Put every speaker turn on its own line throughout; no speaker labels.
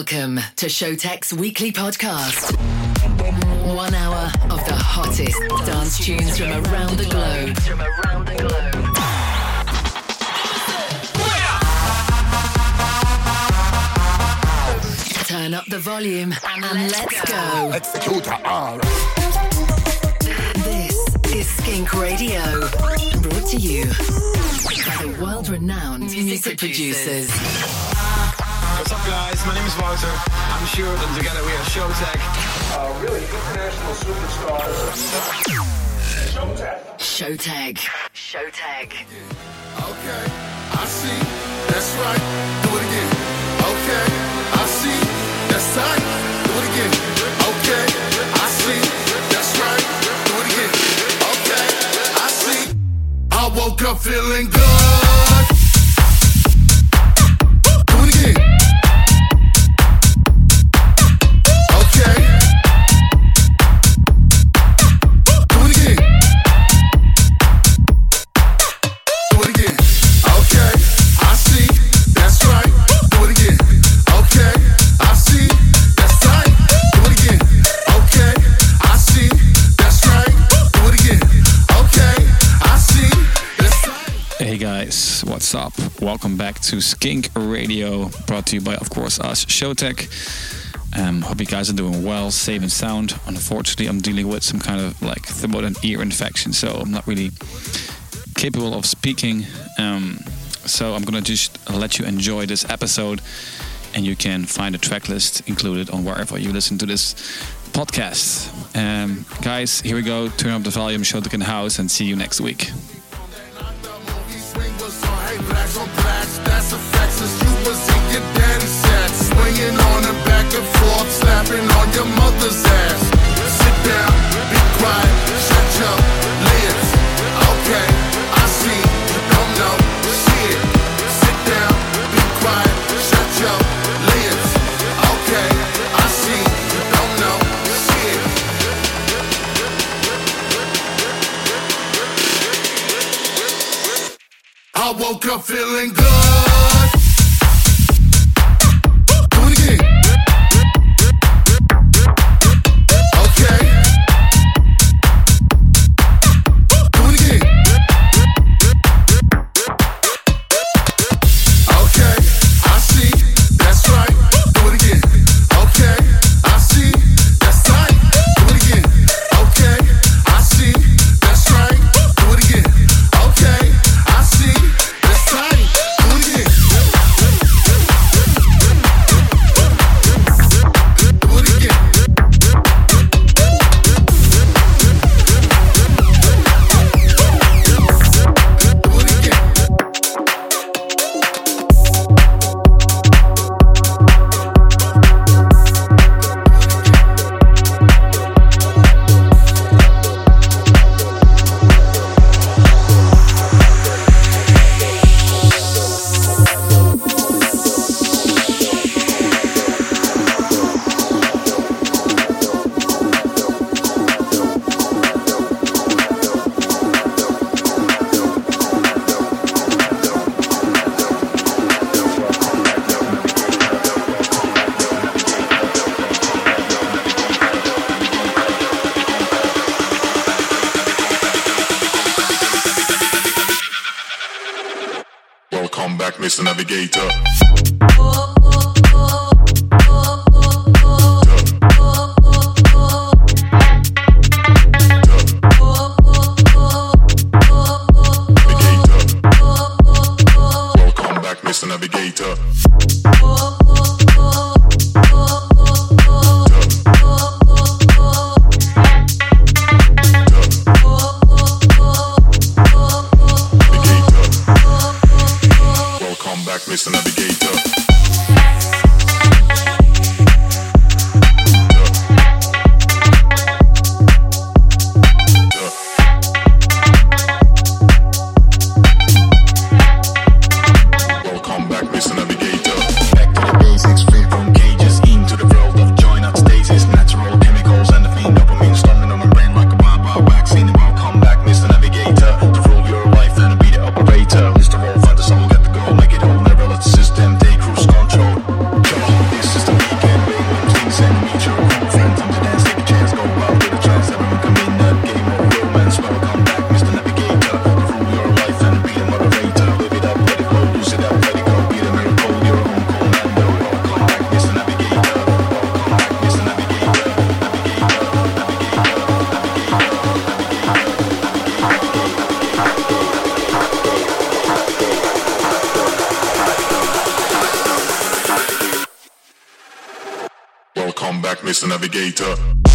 Welcome to Showtek's weekly podcast. One hour of the hottest dance tunes from around the globe. From around the globe. Turn up the volume and let's go.
Executor R.
This is Skink Radio, brought to you by the world-renowned music producers.
What's up, guys? My name is Walter. I'm Stuart, and together we are Showtek.
uh, really international superstars. Showtech.
Showtek. Showtek.
Okay, I see. That's right. Do it again. Okay, I see. That's tight. Do it again. Okay, I see. That's right. Do it again. Okay, I see. I woke up feeling good.
Welcome back to Skink Radio, brought to you by, of course, us, Showtek. Um, hope you guys are doing well, safe and sound. Unfortunately, I'm dealing with some kind of like throat and ear infection, so I'm not really capable of speaking. Um, so I'm gonna just let you enjoy this episode, and you can find a track list included on wherever you listen to this podcast. Um, guys, here we go. Turn up the volume, in the house, and see you next week.
Forth, slapping on your mother's ass. Sit down, be quiet, shut your lips. Okay, I see, don't know. Sit down, be quiet, shut your lips. Okay, I see, don't know. I woke up feeling good.
Navigator. Come back, Mr. Navigator.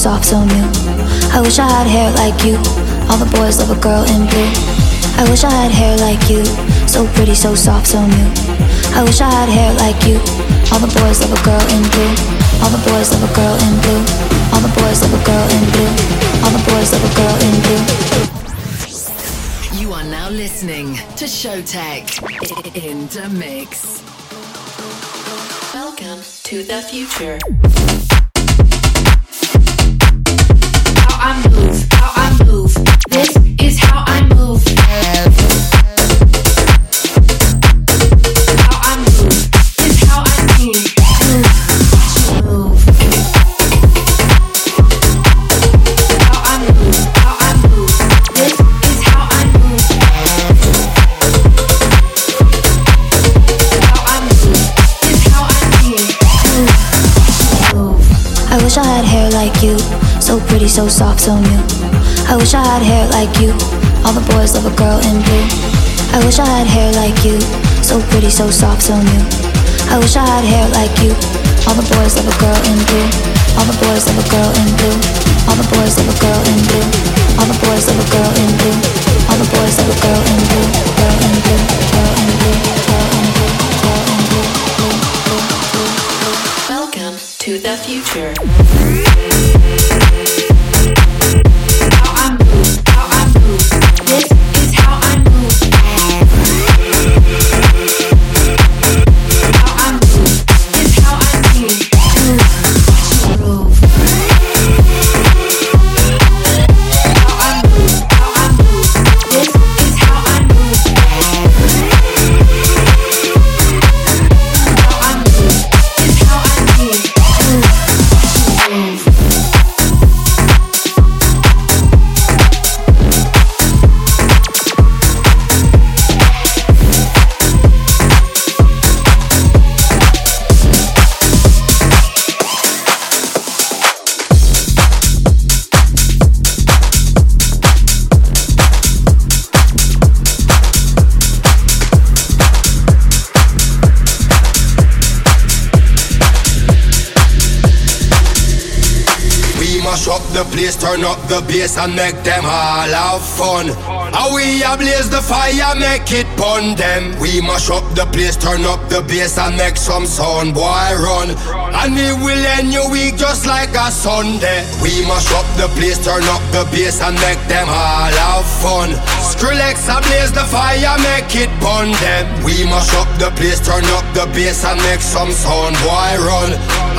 soft, so new. I wish I had hair like you. All the boys love a girl in blue. I wish I had hair like you. So pretty, so soft, so new. I wish I had hair like you. All the boys love a girl in blue. All the boys love a girl in blue. All the boys love a girl in blue. All the boys love a girl in blue.
You are now listening to Showtek in the mix.
Welcome to the future.
Had hair like you. All the boys love a girl in blue. All the boys love a girl in blue. All the boys love a girl in blue. All the boys love a girl in blue. All the boys love a girl in blue. Girl in blue. Girl in blue. Girl in blue. Girl in blue. Blue. Blue. Blue. Blue.
Welcome to the future.
Place, turn up the bass and make them all have fun. How we a blaze the fire, make it pun them. We mash up the place, turn up the bass and make some sound, boy run. And we will end your week just like a Sunday. We mash up the place, turn up the bass and make them all have fun. Skrillex a blaze the fire, make it pun them. We mash up the place, turn up the bass and make some sound, boy run.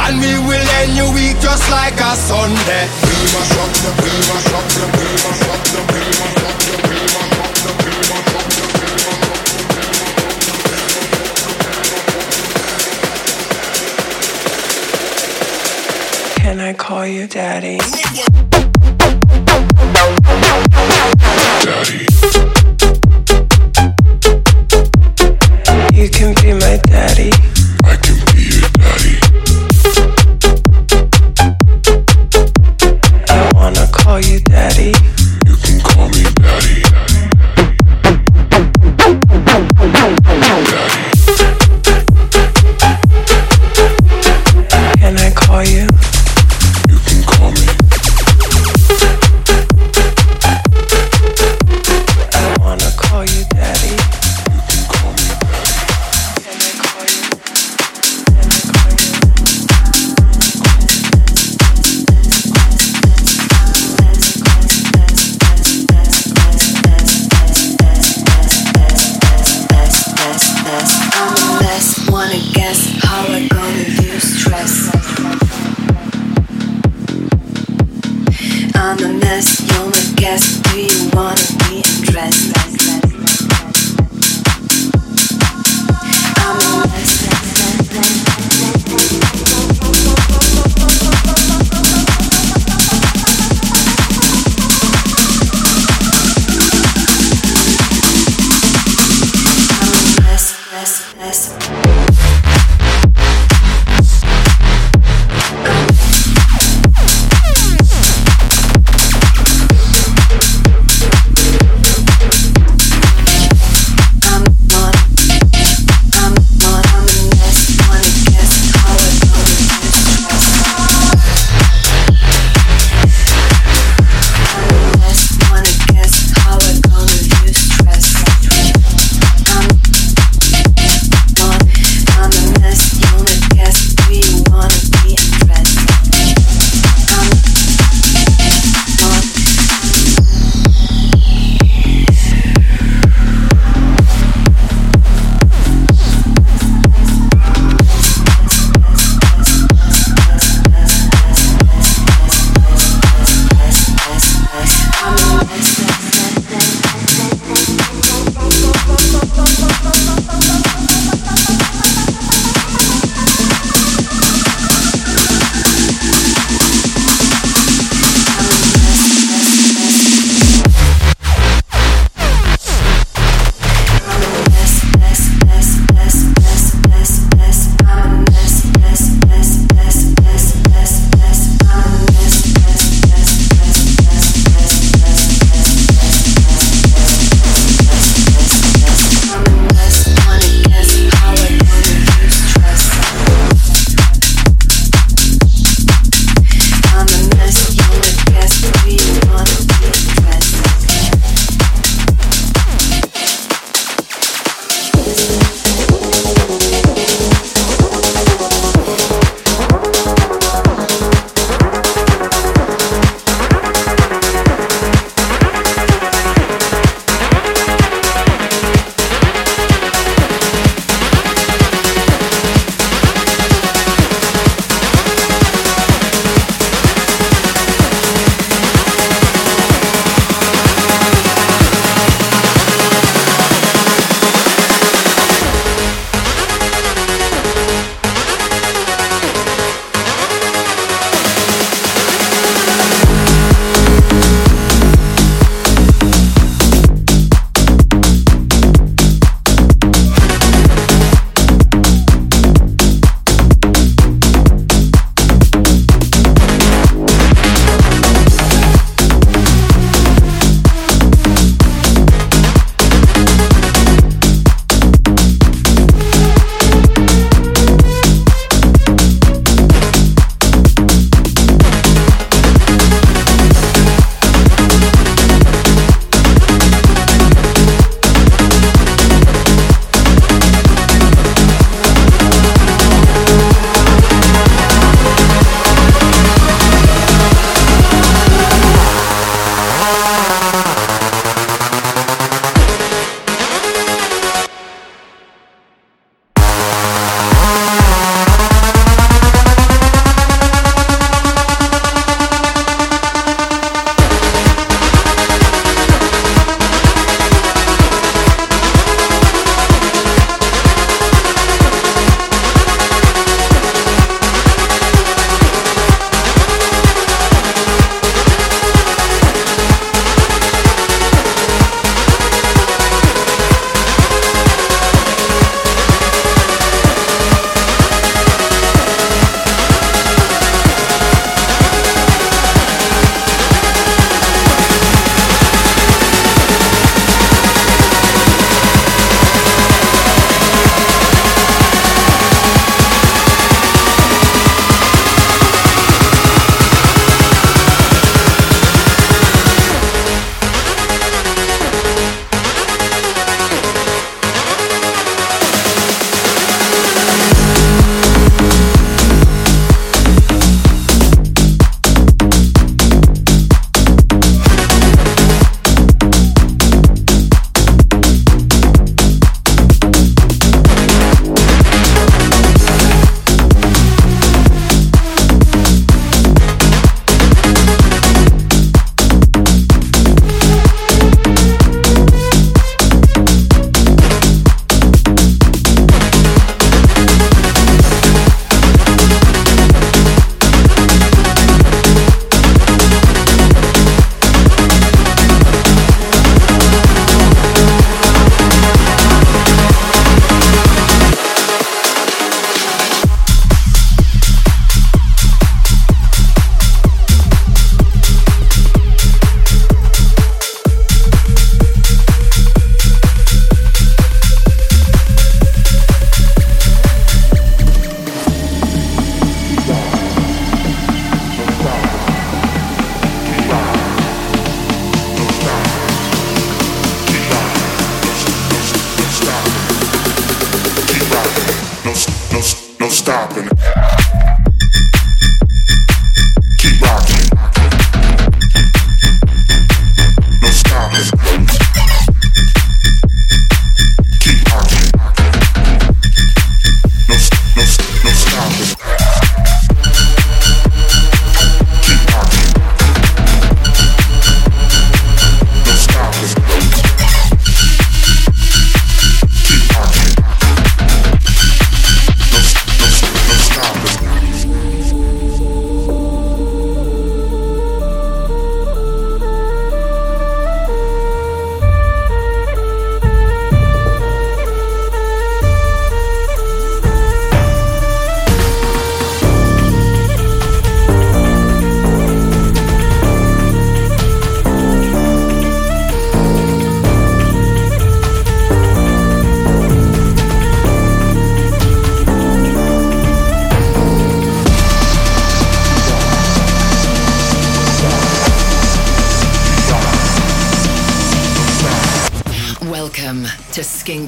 And we will end your week just like a Sunday. We mash up the, we mash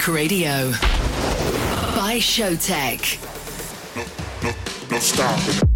Funk Radio by Showtek.
No, no, no,
stop.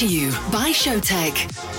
To
you by
Showtek.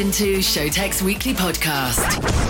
Into
Showtek's weekly podcast.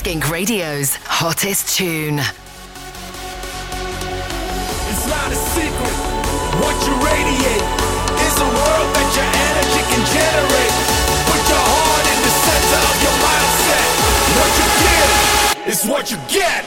Skink Radio's hottest tune.
It's not a secret. What you radiate is a world that your energy can generate. Put your heart in the center of your mindset. What you give is what you get.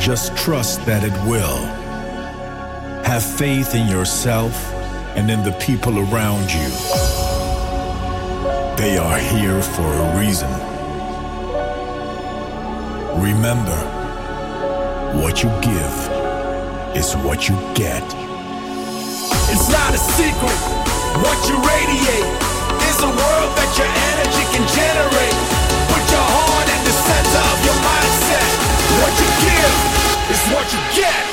Just trust that it will. Have faith in yourself and in the people around you. They are here for a reason. Remember, what you give is what you get.
It's not a secret. What you radiate is a world that your energy can generate. what you give is what you get.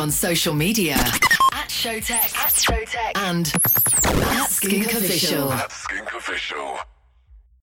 On social media at Showtek, at Showtek, and at Skink Official.
At Skink official.